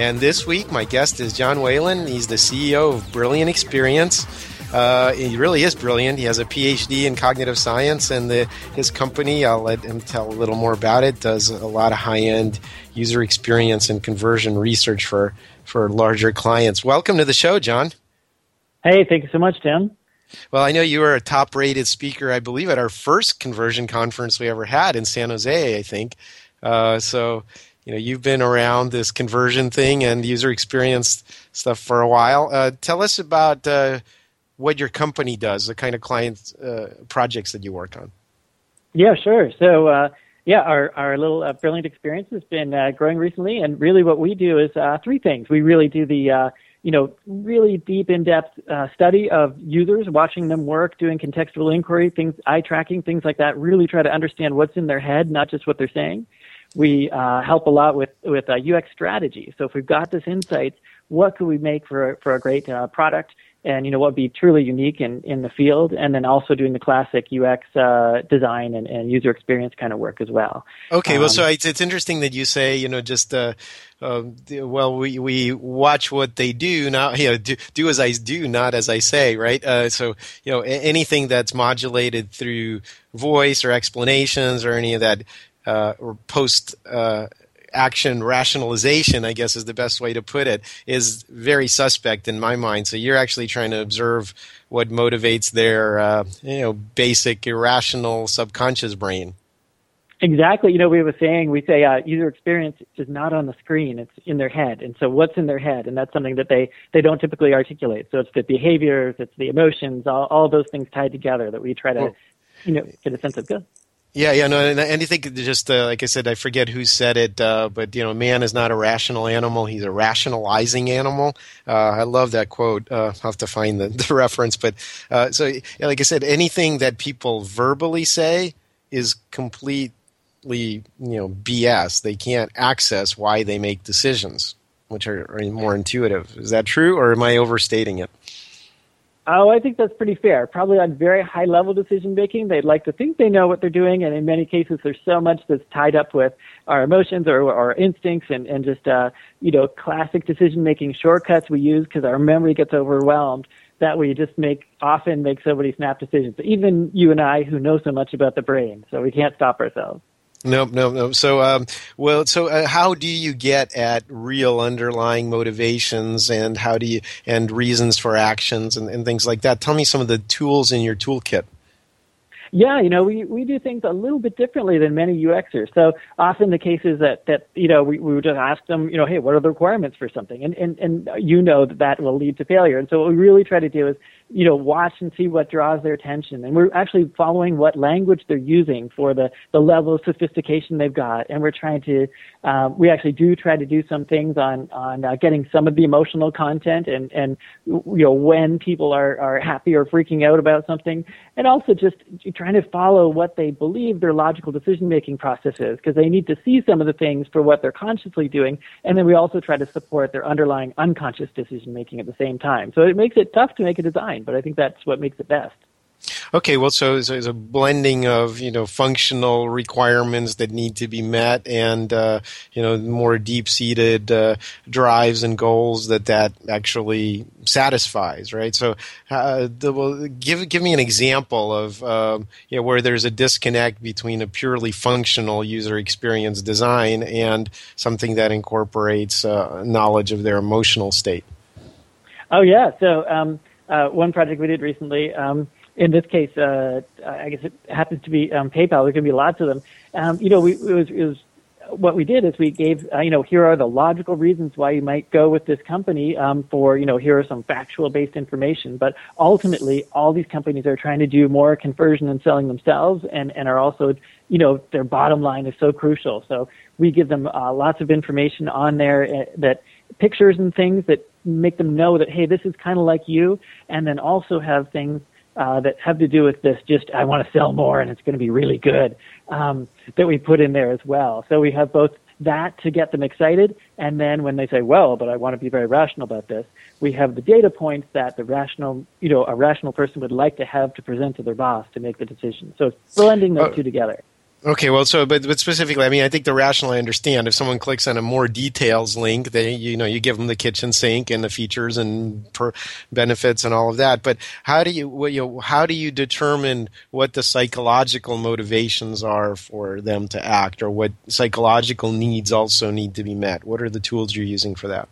And this week, my guest is John Whalen. He's the CEO of Brilliant Experience. Uh, he really is brilliant. He has a PhD in cognitive science, and the, his company, I'll let him tell a little more about it, does a lot of high end user experience and conversion research for, for larger clients. Welcome to the show, John. Hey, thank you so much, Tim. Well, I know you were a top rated speaker, I believe, at our first conversion conference we ever had in San Jose, I think. Uh, so, you know, you've been around this conversion thing and user experience stuff for a while. Uh, tell us about uh, what your company does, the kind of client uh, projects that you work on. Yeah, sure. So, uh, yeah, our, our little uh, brilliant experience has been growing recently. And really, what we do is three things. We really do the you know, really deep, in-depth uh, study of users, watching them work, doing contextual inquiry, things, eye tracking, things like that. Really try to understand what's in their head, not just what they're saying. We uh, help a lot with with uh, UX strategy. So if we've got this insight, what could we make for for a great uh, product? and you know what would be truly unique in, in the field, and then also doing the classic UX uh, design and, and user experience kind of work as well. Okay, well, um, so it's, it's interesting that you say you know just uh, uh, well we we watch what they do not you know do, do as I do not as I say right. Uh, so you know anything that's modulated through voice or explanations or any of that uh, or post uh, action rationalization, I guess is the best way to put it, is very suspect in my mind. So you're actually trying to observe what motivates their, uh, you know, basic irrational subconscious brain. Exactly. You know, we were saying, we say uh, user experience is not on the screen, it's in their head. And so what's in their head? And that's something that they, they don't typically articulate. So it's the behaviors, it's the emotions, all, all those things tied together that we try to, you know, get a sense of good. Yeah, yeah, no, and, I think just uh, like I said, I forget who said it, uh, but you know, man is not a rational animal; he's a rationalizing animal. Uh, I love that quote. Uh, I'll have to find the, the reference, but uh, so yeah, like I said, anything that people verbally say is completely you know BS. They can't access why they make decisions, which are, are more intuitive. Is that true, or am I overstating it? Oh, I think that's pretty fair. Probably on very high level decision making, they'd like to think they know what they're doing, and in many cases, there's so much that's tied up with our emotions or our instincts and, and just uh, you know classic decision making shortcuts we use because our memory gets overwhelmed that we just make often make somebody snap decisions. Even you and I, who know so much about the brain, so we can't stop ourselves. Nope, nope, nope. So, um, well, so uh, how do you get at real underlying motivations and how do you and reasons for actions and, and things like that? Tell me some of the tools in your toolkit. Yeah, you know, we, we do things a little bit differently than many UXers. So often the case is that, that you know, we, we would just ask them, you know, hey, what are the requirements for something? And, and, and you know that that will lead to failure. And so what we really try to do is you know, watch and see what draws their attention. And we're actually following what language they're using for the, the level of sophistication they've got. And we're trying to, uh, we actually do try to do some things on, on uh, getting some of the emotional content and, and, you know, when people are, are happy or freaking out about something. And also just trying to follow what they believe their logical decision making process is because they need to see some of the things for what they're consciously doing. And then we also try to support their underlying unconscious decision making at the same time. So it makes it tough to make a design but I think that's what makes it best. Okay, well, so it's, a blending of you know functional requirements that need to be met, and uh, you know more deep-seated uh, drives and goals that that actually satisfies, right? So, uh, the, well, give give me an example of um, you know where there's a disconnect between a purely functional user experience design and something that incorporates uh, knowledge of their emotional state. Oh yeah, so. Um, uh, one project we did recently. Um, in this case, uh, I guess it happens to be um, PayPal. There can be lots of them. Um, you know, we, it was, it was what we did is we gave, uh, you know, here are the logical reasons why you might go with this company um, for, you know, here are some factual based information. But ultimately, all these companies are trying to do more conversion and selling themselves and, and are also, you know, their bottom line is so crucial. So we give them uh, lots of information on there uh, that pictures and things that make them know that hey, this is kind of like you, and then also have things uh, that have to do with this. Just I want to sell more, and it's going to be really good. Um, that we put in there as well. So we have both that to get them excited, and then when they say, "Well, but I want to be very rational about this," we have the data points that the rational, you know, a rational person would like to have to present to their boss to make the decision. So it's blending those uh, two together. Okay, well, so but but specifically, I mean, I think the rational I understand. If someone clicks on a more details link, they you know you give them the kitchen sink and the features and per benefits and all of that. But how do you what, you know, how do you determine what the psychological motivations are for them to act, or what psychological needs also need to be met? What are the tools you're using for that?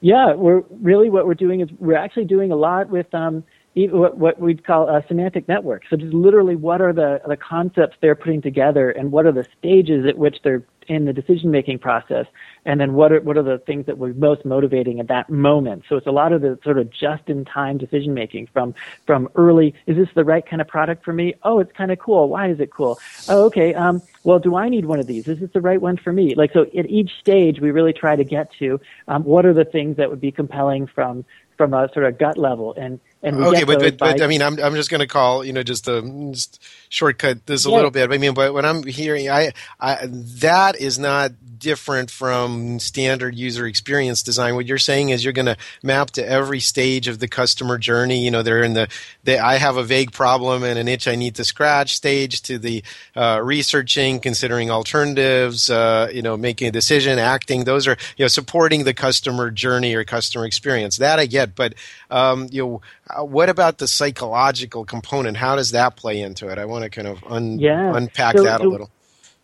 Yeah, we're really what we're doing is we're actually doing a lot with. Um, what, we'd call a semantic network. So just literally what are the, the concepts they're putting together and what are the stages at which they're in the decision making process and then what are what are the things that were most motivating at that moment? So it's a lot of the sort of just in time decision making from from early is this the right kind of product for me? Oh it's kind of cool. Why is it cool? Oh okay um well do i need one of these? Is this the right one for me? Like so at each stage we really try to get to um, what are the things that would be compelling from from a sort of gut level. And okay, but, but, but I mean, I'm I'm just going to call you know just a just shortcut this a little bit. I mean, but when I'm hearing, I, I that is not different from standard user experience design. What you're saying is you're going to map to every stage of the customer journey. You know, they're in the, they, I have a vague problem and an itch I need to scratch stage to the uh, researching, considering alternatives, uh, you know, making a decision, acting. Those are, you know, supporting the customer journey or customer experience. That I get, but, um, you know, uh, what about the psychological component? How does that play into it? I want to kind of un- yeah. unpack so, that a little.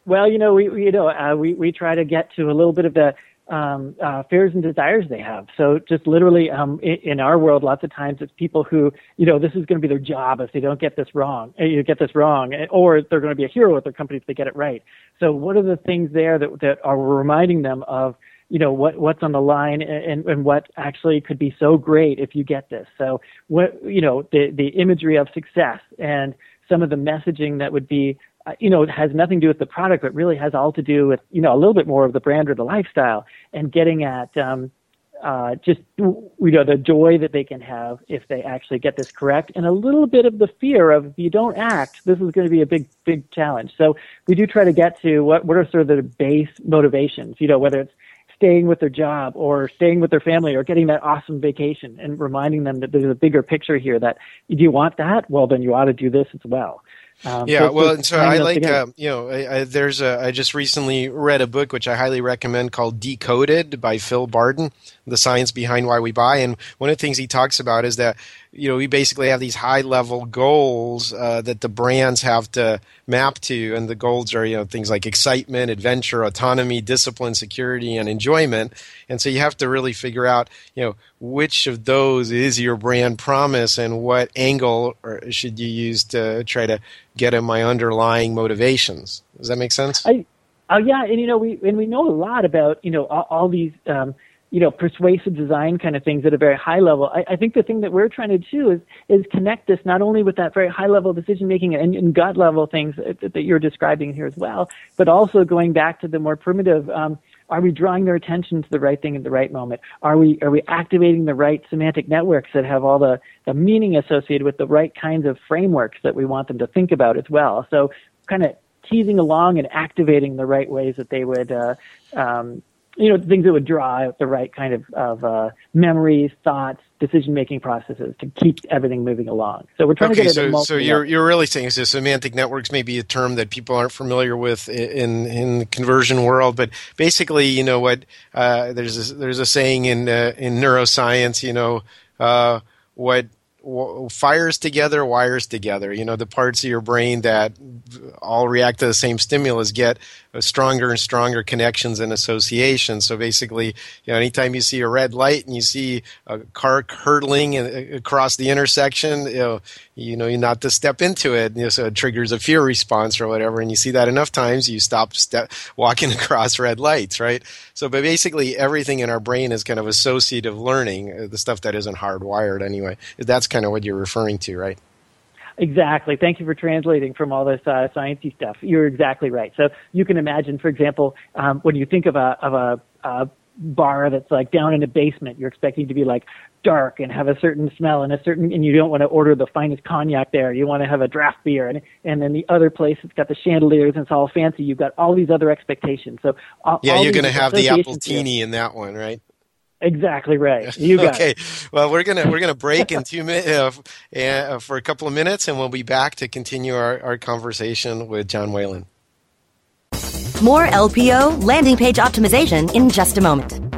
Well, you know, we, we you know uh, we we try to get to a little bit of the um, uh, fears and desires they have. So just literally, um, in, in, our world, lots of times it's people who, you know, this is going to be their job if they don't get this wrong, uh, you get this wrong, eh, or they're going to be a hero at their company if they get it right. So what are the things there that, that are reminding them of, you know, what, what's on the line and, and what actually could be so great if you get this. So what, you know, the, the imagery of success and some of the messaging that would be uh, you know, it has nothing to do with the product, but really has all to do with, you know, a little bit more of the brand or the lifestyle and getting at, um, uh, just, you know, the joy that they can have if they actually get this correct and a little bit of the fear of if you don't act, this is going to be a big, big challenge. So we do try to get to what, what are sort of the base motivations, you know, whether it's staying with their job or staying with their family or getting that awesome vacation and reminding them that there's a bigger picture here that do you want that? Well, then you ought to do this as well. Um, yeah, so well, and so I like uh, you know I, I, there's a I just recently read a book which I highly recommend called Decoded by Phil Barden, the science behind why we buy, and one of the things he talks about is that you know we basically have these high level goals uh, that the brands have to map to, and the goals are you know things like excitement, adventure, autonomy, discipline, security, and enjoyment, and so you have to really figure out you know which of those is your brand promise and what angle should you use to try to get at my underlying motivations. Does that make sense? I, uh, yeah, and you know we and we know a lot about you know all, all these um, you know persuasive design kind of things at a very high level. I, I think the thing that we're trying to do is is connect this not only with that very high level decision making and, and gut level things that, that, you're describing here as well, but also going back to the more primitive. Um, are we drawing their attention to the right thing at the right moment? Are we are we activating the right semantic networks that have all the, the meaning associated with the right kinds of frameworks that we want them to think about as well? So kind of teasing along and activating the right ways that they would uh, um, you know, things that would draw the right kind of, of uh, memories, thoughts, decision making processes to keep everything moving along. So we're trying okay, to get so, so you're you're really saying so semantic networks may be a term that people aren't familiar with in in the conversion world, but basically, you know what? Uh, there's a, there's a saying in uh, in neuroscience, you know, uh, what fires together, wires together. You know, the parts of your brain that all react to the same stimulus get stronger and stronger connections and associations. So basically, you know, anytime you see a red light and you see a car hurtling across the intersection, you know, you know, you're not to step into it. You know, so it triggers a fear response or whatever. And you see that enough times, you stop step, walking across red lights, right? So, but basically, everything in our brain is kind of associative learning, uh, the stuff that isn't hardwired anyway. That's kind of what you're referring to, right? Exactly. Thank you for translating from all this uh, sciencey stuff. You're exactly right. So you can imagine, for example, um, when you think of a of a, a bar that's like down in a basement. You're expecting to be like dark and have a certain smell and a certain, and you don't want to order the finest cognac there. You want to have a draft beer, and and then the other place it's got the chandeliers and it's all fancy. You've got all these other expectations. So all, yeah, all you're going to have the appletini in that one, right? Exactly right. You got okay. it. Well, we're gonna we're gonna break in two minutes uh, uh, for a couple of minutes, and we'll be back to continue our, our conversation with John Whalen. More LPO landing page optimization in just a moment.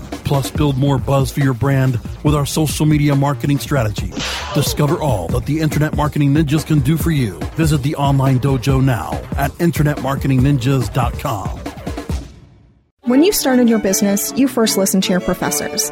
Plus, build more buzz for your brand with our social media marketing strategy. Discover all that the Internet Marketing Ninjas can do for you. Visit the online dojo now at InternetMarketingNinjas.com. When you started your business, you first listened to your professors.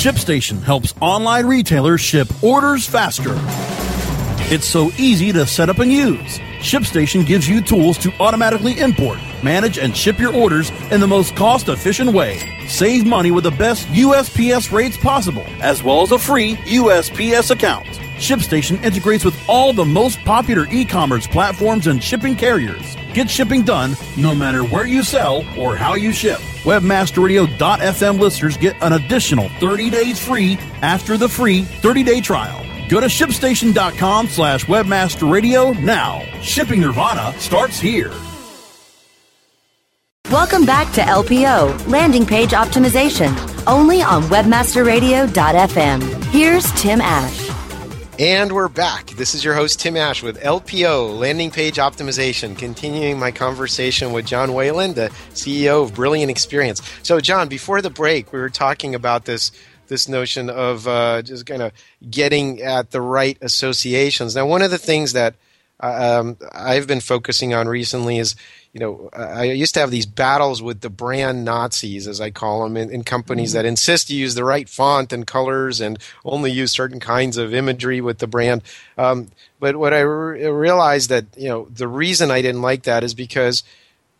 ShipStation helps online retailers ship orders faster. It's so easy to set up and use. ShipStation gives you tools to automatically import, manage, and ship your orders in the most cost efficient way. Save money with the best USPS rates possible, as well as a free USPS account. ShipStation integrates with all the most popular e commerce platforms and shipping carriers. Get shipping done no matter where you sell or how you ship. Webmasterradio.fm listeners get an additional 30 days free after the free 30-day trial. Go to shipstation.com slash webmasterradio now. Shipping Nirvana starts here. Welcome back to LPO, Landing Page Optimization, only on WebmasterRadio.fm. Here's Tim Ash. And we're back. This is your host, Tim Ash, with LPO, Landing Page Optimization, continuing my conversation with John Whalen, the CEO of Brilliant Experience. So, John, before the break, we were talking about this this notion of uh, just kind of getting at the right associations. Now, one of the things that um, I've been focusing on recently is, you know, I used to have these battles with the brand Nazis, as I call them, in, in companies that insist you use the right font and colors and only use certain kinds of imagery with the brand. Um, but what I re- realized that, you know, the reason I didn't like that is because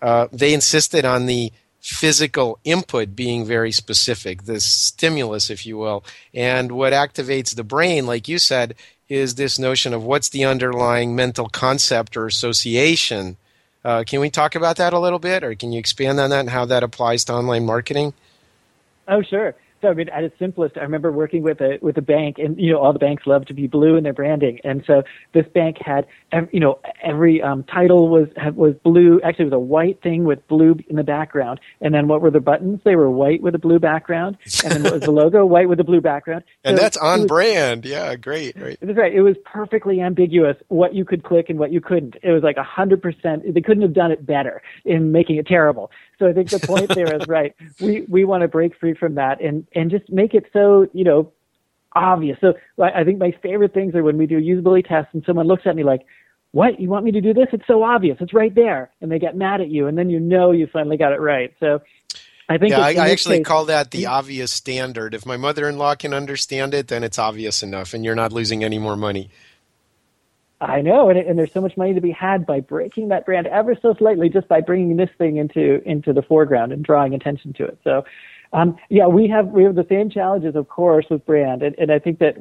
uh, they insisted on the physical input being very specific, the stimulus, if you will. And what activates the brain, like you said, is this notion of what's the underlying mental concept or association. Uh, can we talk about that a little bit, or can you expand on that and how that applies to online marketing? Oh, sure. So I mean, at its simplest, I remember working with a with a bank, and you know, all the banks love to be blue in their branding, and so this bank had, every, you know, every um, title was was blue. Actually, it was a white thing with blue in the background, and then what were the buttons? They were white with a blue background, and then what was the logo? White with a blue background. and that's on was- brand. Yeah, great. Right. That's right. It was perfectly ambiguous what you could click and what you couldn't. It was like a hundred percent. They couldn't have done it better in making it terrible. So I think the point there is right. We we want to break free from that and and just make it so you know obvious. So I I think my favorite things are when we do usability tests and someone looks at me like, "What? You want me to do this? It's so obvious. It's right there," and they get mad at you, and then you know you finally got it right. So I think Yeah, I, I actually case- call that the mm-hmm. obvious standard. If my mother-in-law can understand it, then it's obvious enough, and you're not losing any more money. I know, and, and there's so much money to be had by breaking that brand ever so slightly, just by bringing this thing into into the foreground and drawing attention to it. So, um, yeah, we have we have the same challenges, of course, with brand, and, and I think that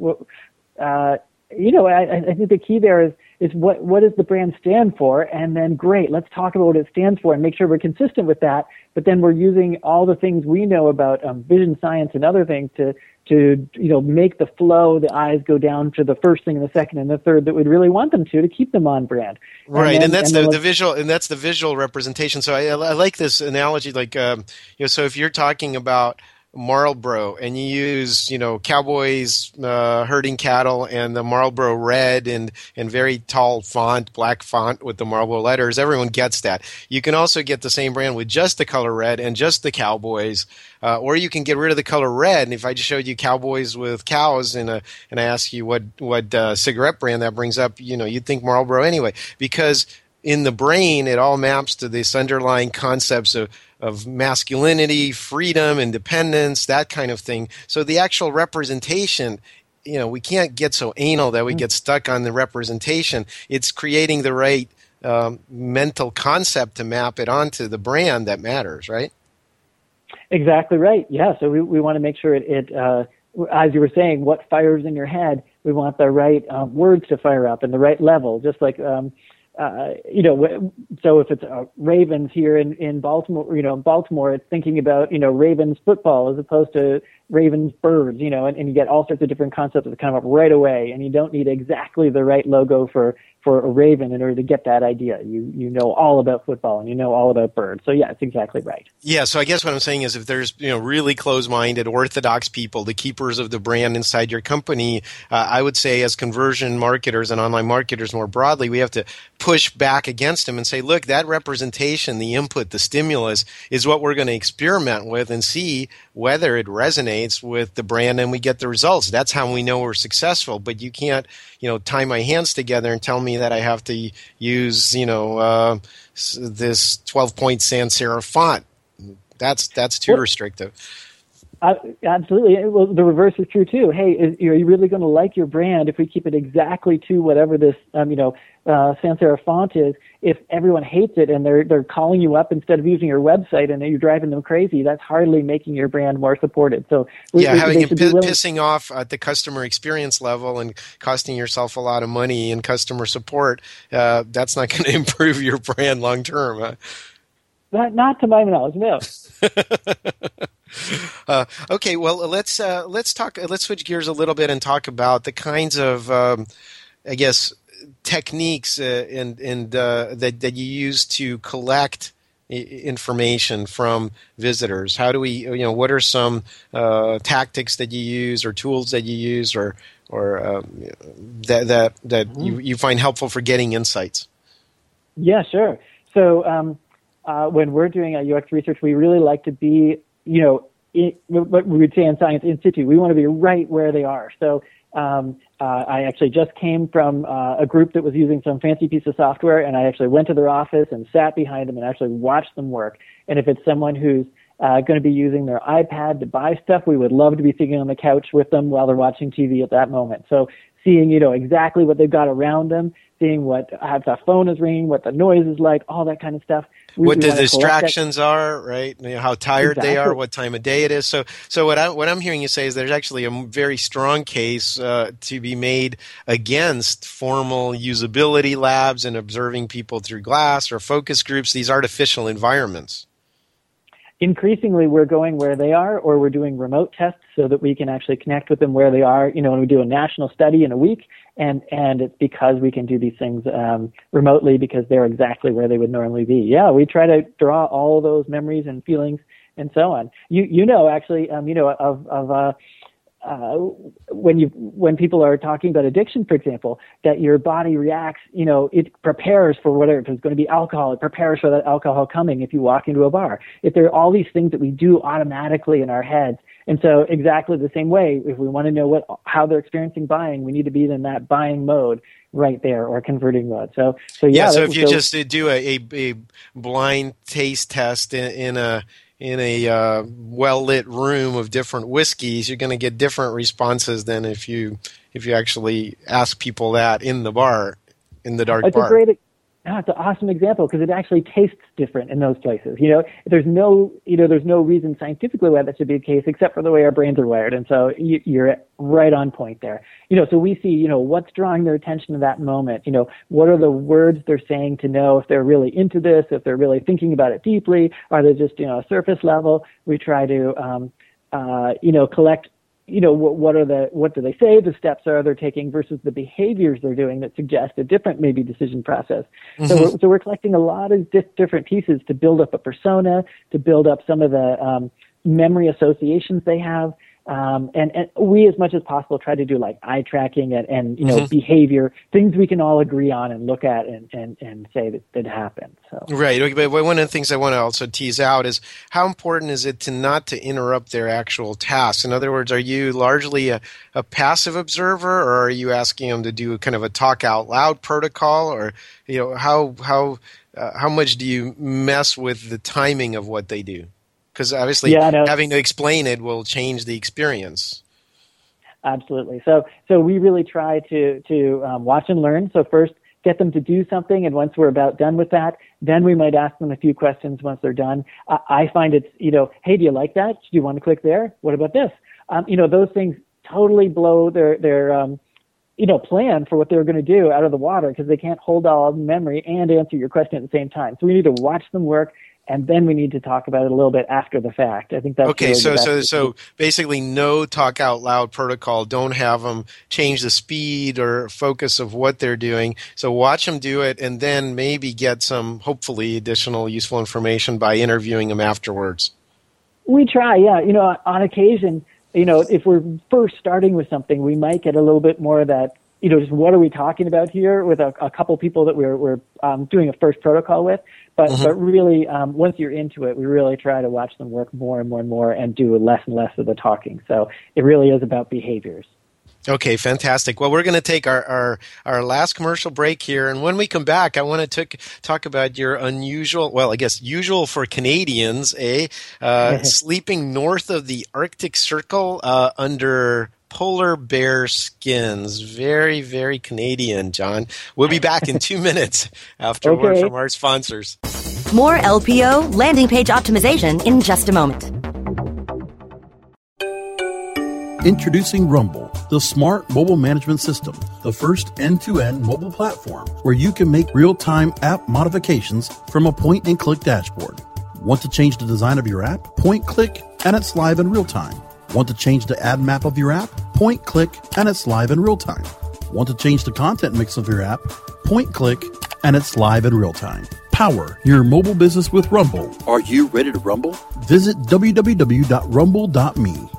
uh, you know, I, I think the key there is is what what does the brand stand for, and then great, let's talk about what it stands for and make sure we're consistent with that. But then we're using all the things we know about um, vision science and other things to to you know make the flow, the eyes go down to the first thing and the second and the third that we'd really want them to to keep them on brand. right and, then- that's then the, the visual and that's the visual representation so i, I like this analogy like um, you know so if you're talking about Marlboro and you use, you know, cowboys uh, herding cattle and the Marlboro red and, and very tall font, black font with the Marlboro letters, everyone gets that. You can also get the same brand with just the color red and just the cowboys. Uh, or you can get rid of the color red. And if I just showed you cowboys with cows and, a, and I ask you what, what uh, cigarette brand that brings up, you know, you'd think Marlboro anyway. Because in the brain, it all maps to this underlying concepts of of masculinity, freedom, independence, that kind of thing. So the actual representation, you know, we can't get so anal that we get stuck on the representation. It's creating the right um, mental concept to map it onto the brand that matters, right? Exactly right. Yeah. So we, we want to make sure it, it uh, as you were saying, what fires in your head, we want the right um, words to fire up and the right level. Just like um, uh, you know, so if it's uh, Ravens here in, in Baltimore, you know, Baltimore, it's thinking about, you know, Ravens football as opposed to Ravens birds, you know, and, and you get all sorts of different concepts that come up right away. And you don't need exactly the right logo for for a raven in order to get that idea. You you know all about football and you know all about birds. So yeah, it's exactly right. Yeah. So I guess what I'm saying is, if there's you know really close-minded, orthodox people, the keepers of the brand inside your company, uh, I would say as conversion marketers and online marketers more broadly, we have to push back against them and say, look, that representation, the input, the stimulus is what we're going to experiment with and see whether it resonates with the brand and we get the results. That's how we know we're successful. But you can't you know tie my hands together and tell me that I have to use you know uh, this 12 point sans serif font. That's that's too well, restrictive. Uh, absolutely. Well, the reverse is true too. Hey, is, are you really going to like your brand if we keep it exactly to whatever this, um, you know, uh, sans serif font is? If everyone hates it and they're they're calling you up instead of using your website and you're driving them crazy, that's hardly making your brand more supported. So we, yeah, we, having it p- pissing off at the customer experience level and costing yourself a lot of money in customer support, uh, that's not going to improve your brand long term. Huh? Not, not to my knowledge, no. Uh, okay, well let's uh, let's talk. Let's switch gears a little bit and talk about the kinds of, um, I guess, techniques uh, and and uh, that that you use to collect information from visitors. How do we, you know, what are some uh, tactics that you use or tools that you use or or um, that that that mm-hmm. you you find helpful for getting insights? Yeah, sure. So. Um, uh, when we're doing UX research, we really like to be you know, it, what we would say in science in situ, we want to be right where they are. So um, uh, I actually just came from uh, a group that was using some fancy piece of software, and I actually went to their office and sat behind them and actually watched them work. And if it's someone who's uh, going to be using their iPad to buy stuff, we would love to be sitting on the couch with them while they're watching TV at that moment. So seeing, you know, exactly what they've got around them, seeing what how the phone is ringing, what the noise is like, all that kind of stuff. We, what we the distractions are, right? You know, how tired exactly. they are, what time of day it is. So, so what I what I'm hearing you say is there's actually a very strong case uh, to be made against formal usability labs and observing people through glass or focus groups. These artificial environments increasingly we're going where they are or we're doing remote tests so that we can actually connect with them where they are. You know when we do a national study in a week and and it's because we can do these things um, remotely because they're exactly where they would normally be. Yeah we try to draw all those memories and feelings and so on. You you know actually um, you know of of uh, uh, when you when people are talking about addiction, for example, that your body reacts, you know, it prepares for whatever. If it's going to be alcohol, it prepares for that alcohol coming. If you walk into a bar, if there are all these things that we do automatically in our heads, and so exactly the same way, if we want to know what how they're experiencing buying, we need to be in that buying mode right there or converting mode. So so yeah. yeah so if you so, just do a, a, a blind taste test in, in a in a uh, well lit room of different whiskeys, you're going to get different responses than if you if you actually ask people that in the bar, in the dark it's bar. A great, oh, it's an awesome example because it actually tastes different in those places. You know, there's no, you know, there's no reason scientifically why that should be the case except for the way our brains are wired. And so you, you're right on point there. You know, so we see, you know, what's drawing their attention to that moment. You know, what are the words they're saying to know if they're really into this, if they're really thinking about it deeply, are they just, you know, surface level? We try to, um, uh, you know, collect you know, what, what, are the, what do they say the steps are they're taking versus the behaviors they're doing that suggest a different maybe decision process. Mm-hmm. So, we're, so we're collecting a lot of di- different pieces to build up a persona, to build up some of the, um, memory associations they have. Um, and, and we, as much as possible, try to do like eye tracking and, and you know mm-hmm. behavior things we can all agree on and look at and, and, and say that that happened. So right, but one of the things I want to also tease out is how important is it to not to interrupt their actual tasks. In other words, are you largely a, a passive observer, or are you asking them to do kind of a talk out loud protocol, or you know how how uh, how much do you mess with the timing of what they do? Because obviously yeah, no. having to explain it will change the experience. Absolutely. So so we really try to to um, watch and learn. So first get them to do something, and once we're about done with that, then we might ask them a few questions once they're done. I, I find it's you know, hey, do you like that? Do you want to click there? What about this? Um, you know, those things totally blow their their um, you know plan for what they're going to do out of the water because they can't hold all the memory and answer your question at the same time. So we need to watch them work and then we need to talk about it a little bit after the fact. I think that's okay. Really so so so basically, no talk out loud protocol. Don't have them change the speed or focus of what they're doing. So watch them do it, and then maybe get some hopefully additional useful information by interviewing them afterwards. We try, yeah. You know, on occasion, you know, if we're first starting with something, we might get a little bit more of that you know, just what are we talking about here with a, a couple people that we're, we're um, doing a first protocol with. But mm-hmm. but really, um, once you're into it, we really try to watch them work more and more and more and do less and less of the talking. So it really is about behaviors. Okay, fantastic. Well, we're going to take our, our, our last commercial break here. And when we come back, I want to t- talk about your unusual, well, I guess usual for Canadians, eh? Uh, sleeping north of the Arctic Circle uh, under polar bear skins. Very, very Canadian, John. We'll be back in two minutes after okay. word from our sponsors. More LPO landing page optimization in just a moment. Introducing Rumble, the smart mobile management system, the first end to end mobile platform where you can make real time app modifications from a point and click dashboard. Want to change the design of your app? Point click, and it's live in real time Want to change the ad map of your app? Point click and it's live in real time. Want to change the content mix of your app? Point click and it's live in real time. Power your mobile business with Rumble. Are you ready to rumble? Visit www.rumble.me.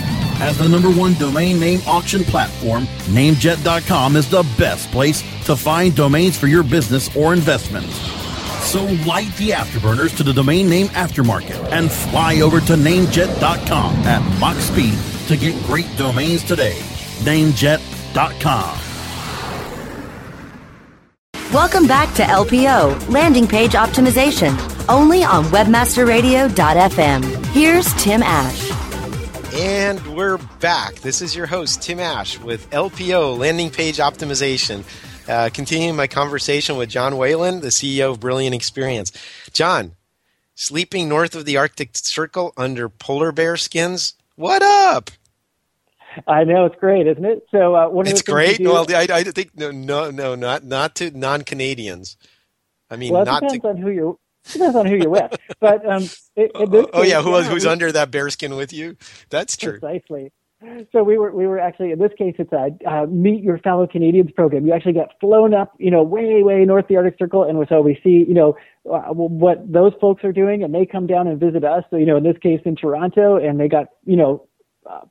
As the number one domain name auction platform, Namejet.com is the best place to find domains for your business or investments. So light the afterburners to the domain name aftermarket and fly over to Namejet.com at Mach speed to get great domains today. Namejet.com. Welcome back to LPO, Landing Page Optimization, only on WebmasterRadio.fm. Here's Tim Ash. And we're back. This is your host, Tim Ash, with LPO, Landing Page Optimization. Uh, continuing my conversation with John Whalen, the CEO of Brilliant Experience. John, sleeping north of the Arctic Circle under polar bear skins? What up? I know it's great, isn't it? So uh, one of it's great. Do, well, I, I think no, no, no, not not to non Canadians. I mean, well, it not depends to, on who you're depends on who you're with. But um, it, oh, oh yeah, who, who's we, under that bearskin with you? That's true. Precisely. So we were we were actually in this case it's a uh, meet your fellow Canadians program. You actually get flown up, you know, way way north the Arctic Circle, and so we see, you know, uh, what those folks are doing, and they come down and visit us. So you know, in this case in Toronto, and they got, you know, uh,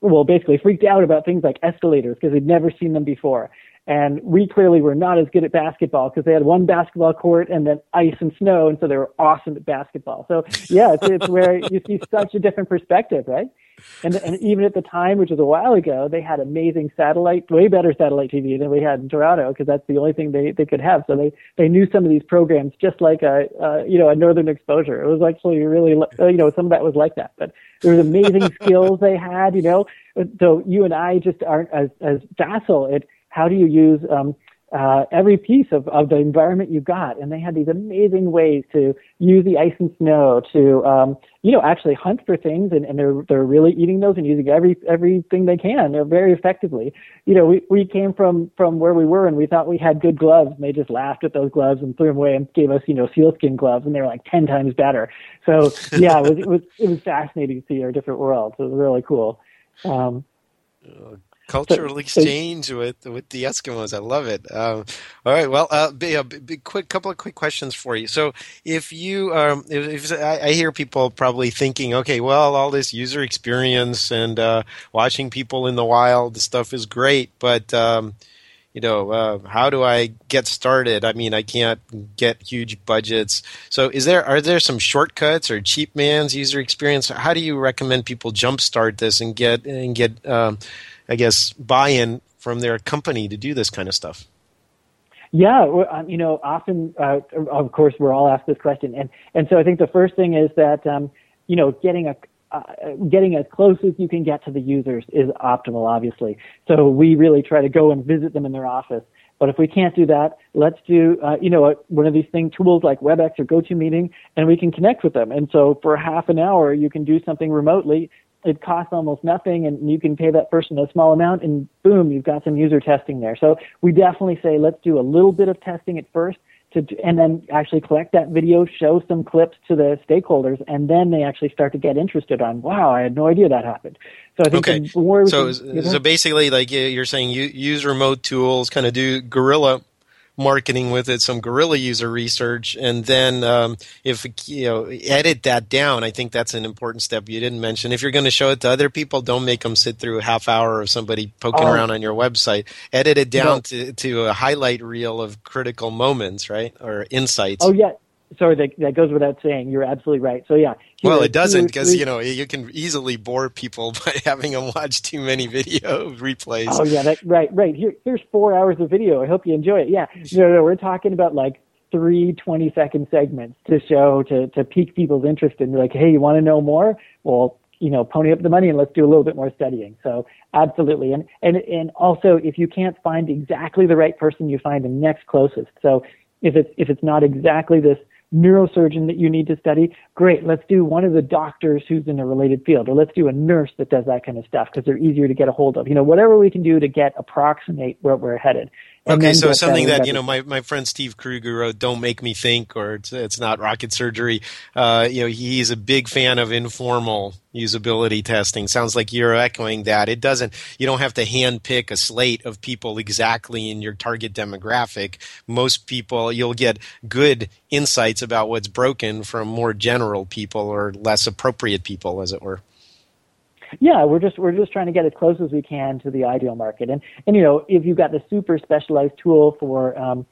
well basically freaked out about things like escalators because they'd never seen them before And we clearly were not as good at basketball because they had one basketball court and then ice and snow, and so they were awesome at basketball. So yeah, it's, it's where you see such a different perspective, right? And, and even at the time, which was a while ago, they had amazing satellite, way better satellite TV than we had in Toronto because that's the only thing they, they could have. So they, they knew some of these programs just like a, uh, you know, a Northern Exposure. It was actually really, uh, you know, some of that was like that. But there was amazing skills they had, you know. So you and I just aren't as, as facile at how do you use um, uh, every piece of, of the environment you got. And they had these amazing ways to use the ice and snow to, um, you know, actually hunt for things. And, and they're, they're really eating those and using every, everything they can. They're very effectively. You know, we, we came from, from where we were and we thought we had good gloves and they just laughed at those gloves and threw them away and gave us, you know, sealskin gloves and they were like 10 times better. So yeah, it was, it was, it was fascinating to see our different worlds. It was really cool. Um, cultural exchange with with the Eskimos. I love it. Um, all right, well, uh, be, a quick couple of quick questions for you. So, if you, um, if, if I, I, hear people probably thinking, okay, well, all this user experience and uh, watching people in the wild the stuff is great, but um, you know, uh, how do I get started? I mean, I can't get huge budgets. So, is there are there some shortcuts or cheap man's user experience? How do you recommend people jumpstart this and get and get um, I guess, buy-in from their company to do this kind of stuff? Yeah, um, you know, often, uh, of course, we're all asked this question, and and so I think the first thing is that um, you know, getting a uh, getting as close as you can get to the users is optimal, obviously. So we really try to go and visit them in their office. But if we can't do that, let's do, uh, you know, one of these thing tools like WebEx or GoToMeeting, and we can connect with them. And so for half an hour, you can do something remotely it costs almost nothing and you can pay that person a small amount and boom, you've got some user testing there. So we definitely say let's do a little bit of testing at first to, and then actually collect that video, show some clips to the stakeholders, and then they actually start to get interested on, wow, I had no idea that happened. So I think okay. so, can, so basically, like you're saying, you use remote tools, kind of do guerrilla marketing with it, some guerrilla user research, and then um, if you know edit that down. I think that's an important step you didn't mention. If you're going to show it to other people, don't make them sit through a half hour of somebody poking oh. around on your website. Edit it down no. to to a highlight reel of critical moments, right, or insights. Oh yeah, sorry, that, that goes without saying. You're absolutely right. So yeah. Well, it doesn't because you know you can easily bore people by having them watch too many video replays. Oh yeah, that, right, right. Here, here's four hours of video. I hope you enjoy it. Yeah, no, no, we're talking about like three 20 second segments to show to to pique people's interest and be like, hey, you want to know more? Well, you know, pony up the money and let's do a little bit more studying. So absolutely. And, and, and also if you can't find exactly the right person, you find the next closest. So if it's, if it's not exactly this neurosurgeon that you need to study, great, let's do one of the doctors who's in a related field, or let's do a nurse that does that kind of stuff because they're easier to get a hold of. You know, whatever we can do to get approximate where we're headed. Okay, so something that, you know, my, my friend Steve Krug wrote, "Don't Make Me Think," or it's, it's not rocket surgery. Uh, you know, he's a big fan of informal usability testing. Sounds like you're echoing that. It doesn't. You don't have to hand pick a slate of people exactly in your target demographic. Most people, you'll get good insights about what's broken from more general people or less appropriate people, as it were yeah, we're just we're just trying to get as close as we can to the ideal market. And and you know, if you've got the super specialized tool for um,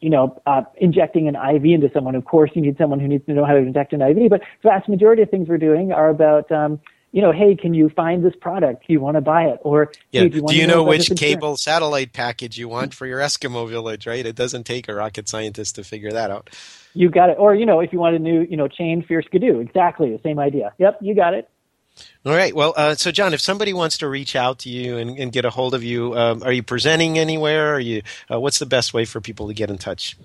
you know, uh, injecting an IV into someone, of course you need someone who needs to know how to inject an IV. But the vast majority of things we're doing are about um, you know, hey, can you find this product? Do you want to buy it? Or yeah. Hey, do you, do you know, know which cable satellite package you want for your Eskimo village? Right? It doesn't take a rocket scientist to figure that out. You got it. Or you know, if you want a new, you know, chain for your skidoo, exactly the same idea. Yep, you got it. All right. Well, uh, so John, if somebody wants to reach out to you and, and get a hold of you, um, are you presenting anywhere? Are you? Uh, what's the best way for people to get in touch?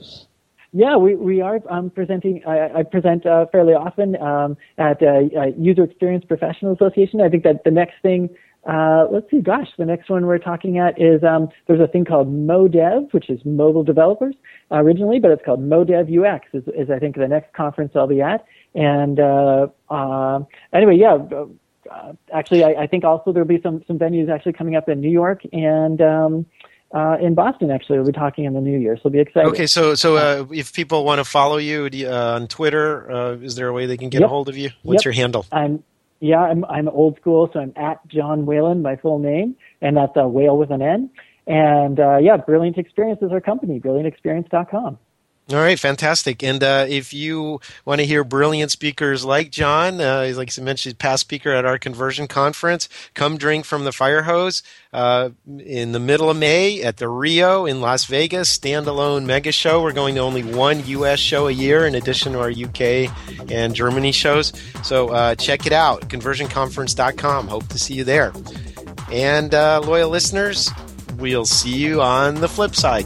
Yeah, we, we are um, presenting. I, I present uh, fairly often um, at uh, uh, User Experience Professional Association. I think that the next thing, uh, let's see, gosh, the next one we're talking at is um, there's a thing called MoDev, which is mobile developers originally, but it's called MoDev UX. Is, is I think the next conference I'll be at. And anyway, yeah. Uh, actually, I, I, think also there'll be some some venues actually coming up in New York and um, uh, in Boston. Actually, we'll be talking in the new year, so it'll be exciting. Okay, so so uh, if people want to follow you uh, on Twitter, is there a way they can get yep. a hold of you? What's yep. your handle? I'm yeah, I'm I'm old school, so I'm at John Whalen, my full name, and that's a whale with an N. And uh, yeah, Brilliant Experience is our company, brilliantexperience.com. All right, fantastic. And uh, if you want to hear brilliant speakers like John, uh, like I mentioned, past speaker at our conversion conference, come drink from the fire hose uh, in the middle of May at the Rio in Las Vegas standalone mega show. We're going to only one U.S. show a year in addition to our UK and Germany shows. So uh, check it out, conversionconference.com. Hope to see you there. And uh, loyal listeners, we'll see you on the flip side.